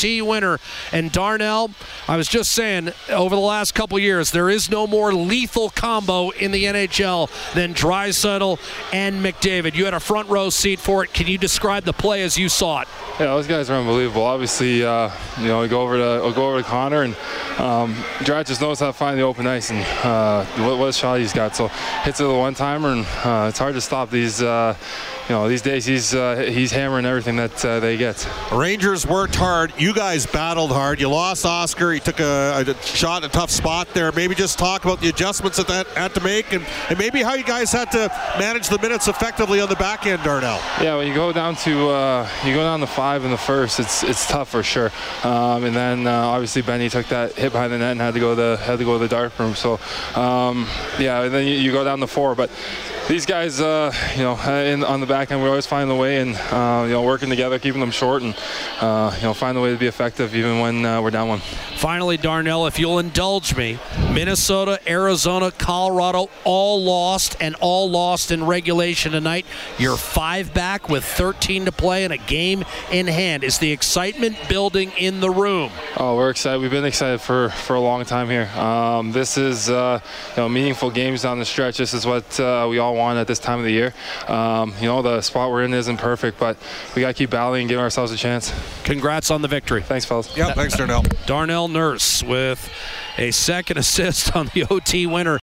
OT winner. And Darnell, I was just saying, over the last couple years, there is no more lethal combo in the NHL than Draisaitl and McDavid. You had a front row seat for it. Can you describe the play as you saw it? Yeah, those guys are unbelievable. Obviously, uh, you know, we go over to we go over to Connor, and um, Dry just knows how to find the open ice and uh, what, what shot he's got. So hits it the one timer, and uh, it's hard to stop these. Uh, you know, these days he's uh, he's hammering everything that uh, they get. Rangers worked hard. You guys battled hard. You lost Oscar. He took a, a shot, a tough spot there. Maybe just talk about the adjustments that that had to make, and, and maybe how you guys had to manage the minutes effectively on the back end, Darnell. Yeah, when you go down to uh, you go down to five in the first, it's it's tough for sure. Um, and then uh, obviously Benny took that hit behind the net and had to go to the had to go to the dark room. So um, yeah, and then you, you, go down to four, but these guys, uh, you know, in, on the back end, we always find the way and uh, you know working together, keeping them short, and uh, you know find the way to be effective even when uh, we're down one. Finally, Darnell, if you'll indulge me, Minnesota, Arizona, Colorado, all lost and all lost in regulation tonight. You're five back with 13 to play and a game in hand. Is the excitement building in the room? Oh, we're excited. We've been excited for for a long time here. Um, this is uh, you know meaningful games down the stretch. This is what uh, we all want at this time of the year. Um, you know, the spot we're in isn't perfect, but we got to keep battling and give ourselves a chance. Congrats on the victory. Thanks, fellas. Yeah, thanks, Darnell. Darnell Nurse with a second assist on the OT winner.